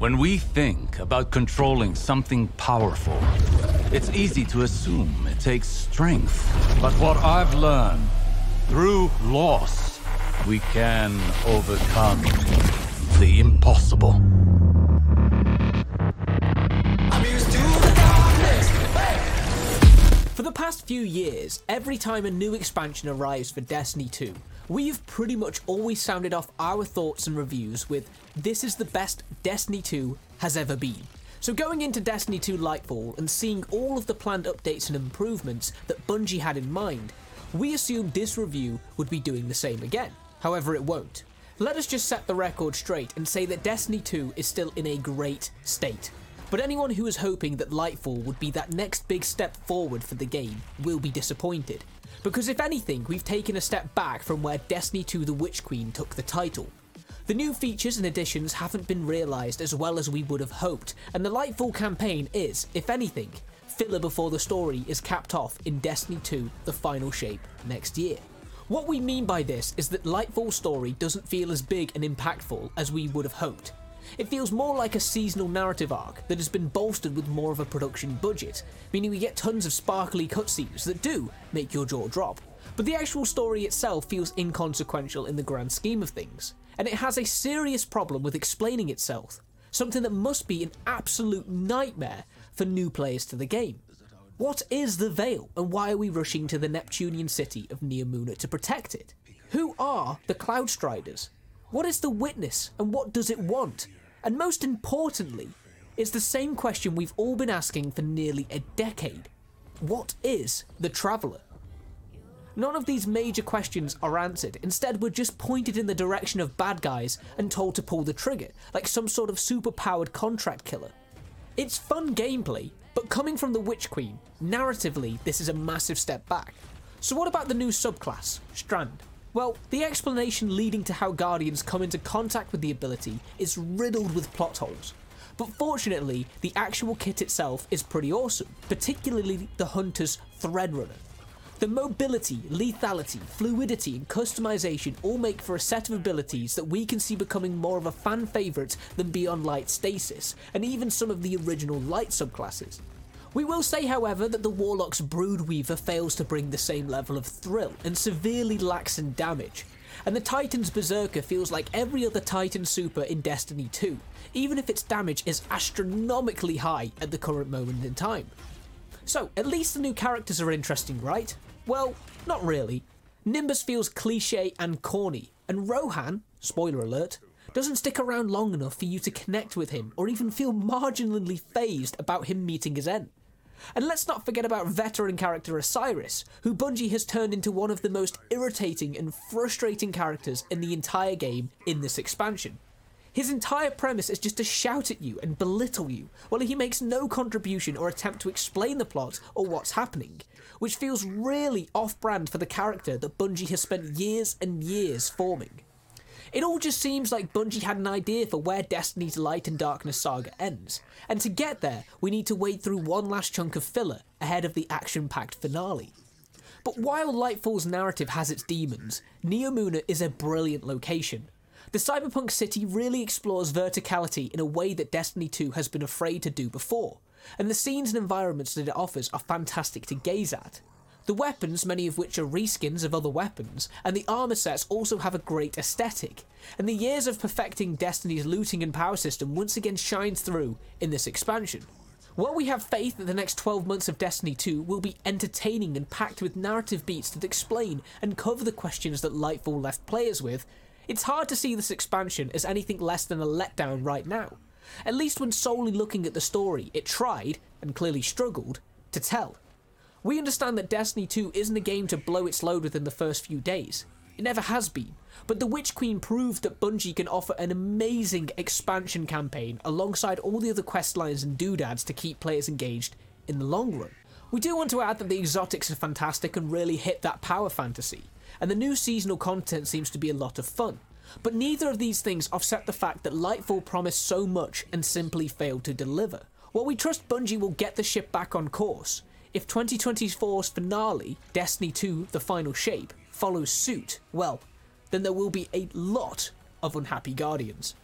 When we think about controlling something powerful, it's easy to assume it takes strength. But what I've learned, through loss, we can overcome the impossible. For the past few years, every time a new expansion arrives for Destiny 2, we've pretty much always sounded off our thoughts and reviews with this is the best Destiny 2 has ever been. So going into Destiny 2 Lightfall and seeing all of the planned updates and improvements that Bungie had in mind, we assumed this review would be doing the same again. However, it won't. Let us just set the record straight and say that Destiny 2 is still in a great state. But anyone who is hoping that Lightfall would be that next big step forward for the game will be disappointed. Because if anything, we've taken a step back from where Destiny 2 The Witch Queen took the title. The new features and additions haven't been realised as well as we would have hoped, and the Lightfall campaign is, if anything, filler before the story is capped off in Destiny 2 The Final Shape next year. What we mean by this is that Lightfall's story doesn't feel as big and impactful as we would have hoped. It feels more like a seasonal narrative arc that has been bolstered with more of a production budget, meaning we get tons of sparkly cutscenes that do make your jaw drop. But the actual story itself feels inconsequential in the grand scheme of things, and it has a serious problem with explaining itself, something that must be an absolute nightmare for new players to the game. What is the Veil, and why are we rushing to the Neptunian city of Neomuna to protect it? Who are the Cloud Striders? What is the Witness, and what does it want? And most importantly, it's the same question we've all been asking for nearly a decade. What is the Traveller? None of these major questions are answered. Instead, we're just pointed in the direction of bad guys and told to pull the trigger, like some sort of super-powered contract killer. It's fun gameplay, but coming from the Witch Queen, narratively, this is a massive step back. So what about the new subclass, Strand? Well, the explanation leading to how Guardians come into contact with the ability is riddled with plot holes. But fortunately, the actual kit itself is pretty awesome, particularly the Hunter's Threadrunner. The mobility, lethality, fluidity, and customization all make for a set of abilities that we can see becoming more of a fan favourite than Beyond Light Stasis, and even some of the original Light subclasses. We will say, however, that the Warlock's Broodweaver fails to bring the same level of thrill and severely lacks in damage. And the Titan's Berserker feels like every other Titan super in Destiny 2, even if its damage is astronomically high at the current moment in time. So, at least the new characters are interesting, right? Well, not really. Nimbus feels cliche and corny, and Rohan, spoiler alert, doesn't stick around long enough for you to connect with him or even feel marginally phased about him meeting his end. And let's not forget about veteran character Osiris, who Bungie has turned into one of the most irritating and frustrating characters in the entire game in this expansion. His entire premise is just to shout at you and belittle you, while he makes no contribution or attempt to explain the plot or what's happening, which feels really off brand for the character that Bungie has spent years and years forming. It all just seems like Bungie had an idea for where Destiny's Light and Darkness saga ends, and to get there, we need to wade through one last chunk of filler ahead of the action packed finale. But while Lightfall's narrative has its demons, Neomuna is a brilliant location. The cyberpunk city really explores verticality in a way that Destiny 2 has been afraid to do before, and the scenes and environments that it offers are fantastic to gaze at. The weapons, many of which are reskins of other weapons, and the armor sets also have a great aesthetic, and the years of perfecting Destiny's looting and power system once again shines through in this expansion. While we have faith that the next 12 months of Destiny 2 will be entertaining and packed with narrative beats that explain and cover the questions that Lightfall left players with, it's hard to see this expansion as anything less than a letdown right now. At least when solely looking at the story, it tried, and clearly struggled, to tell. We understand that Destiny 2 isn't a game to blow its load within the first few days. It never has been. But the Witch Queen proved that Bungie can offer an amazing expansion campaign alongside all the other quest lines and doodads to keep players engaged in the long run. We do want to add that the exotics are fantastic and really hit that power fantasy, and the new seasonal content seems to be a lot of fun. But neither of these things offset the fact that Lightfall promised so much and simply failed to deliver. While we trust Bungie will get the ship back on course, if 2024's finale, Destiny 2 The Final Shape, follows suit, well, then there will be a lot of unhappy Guardians.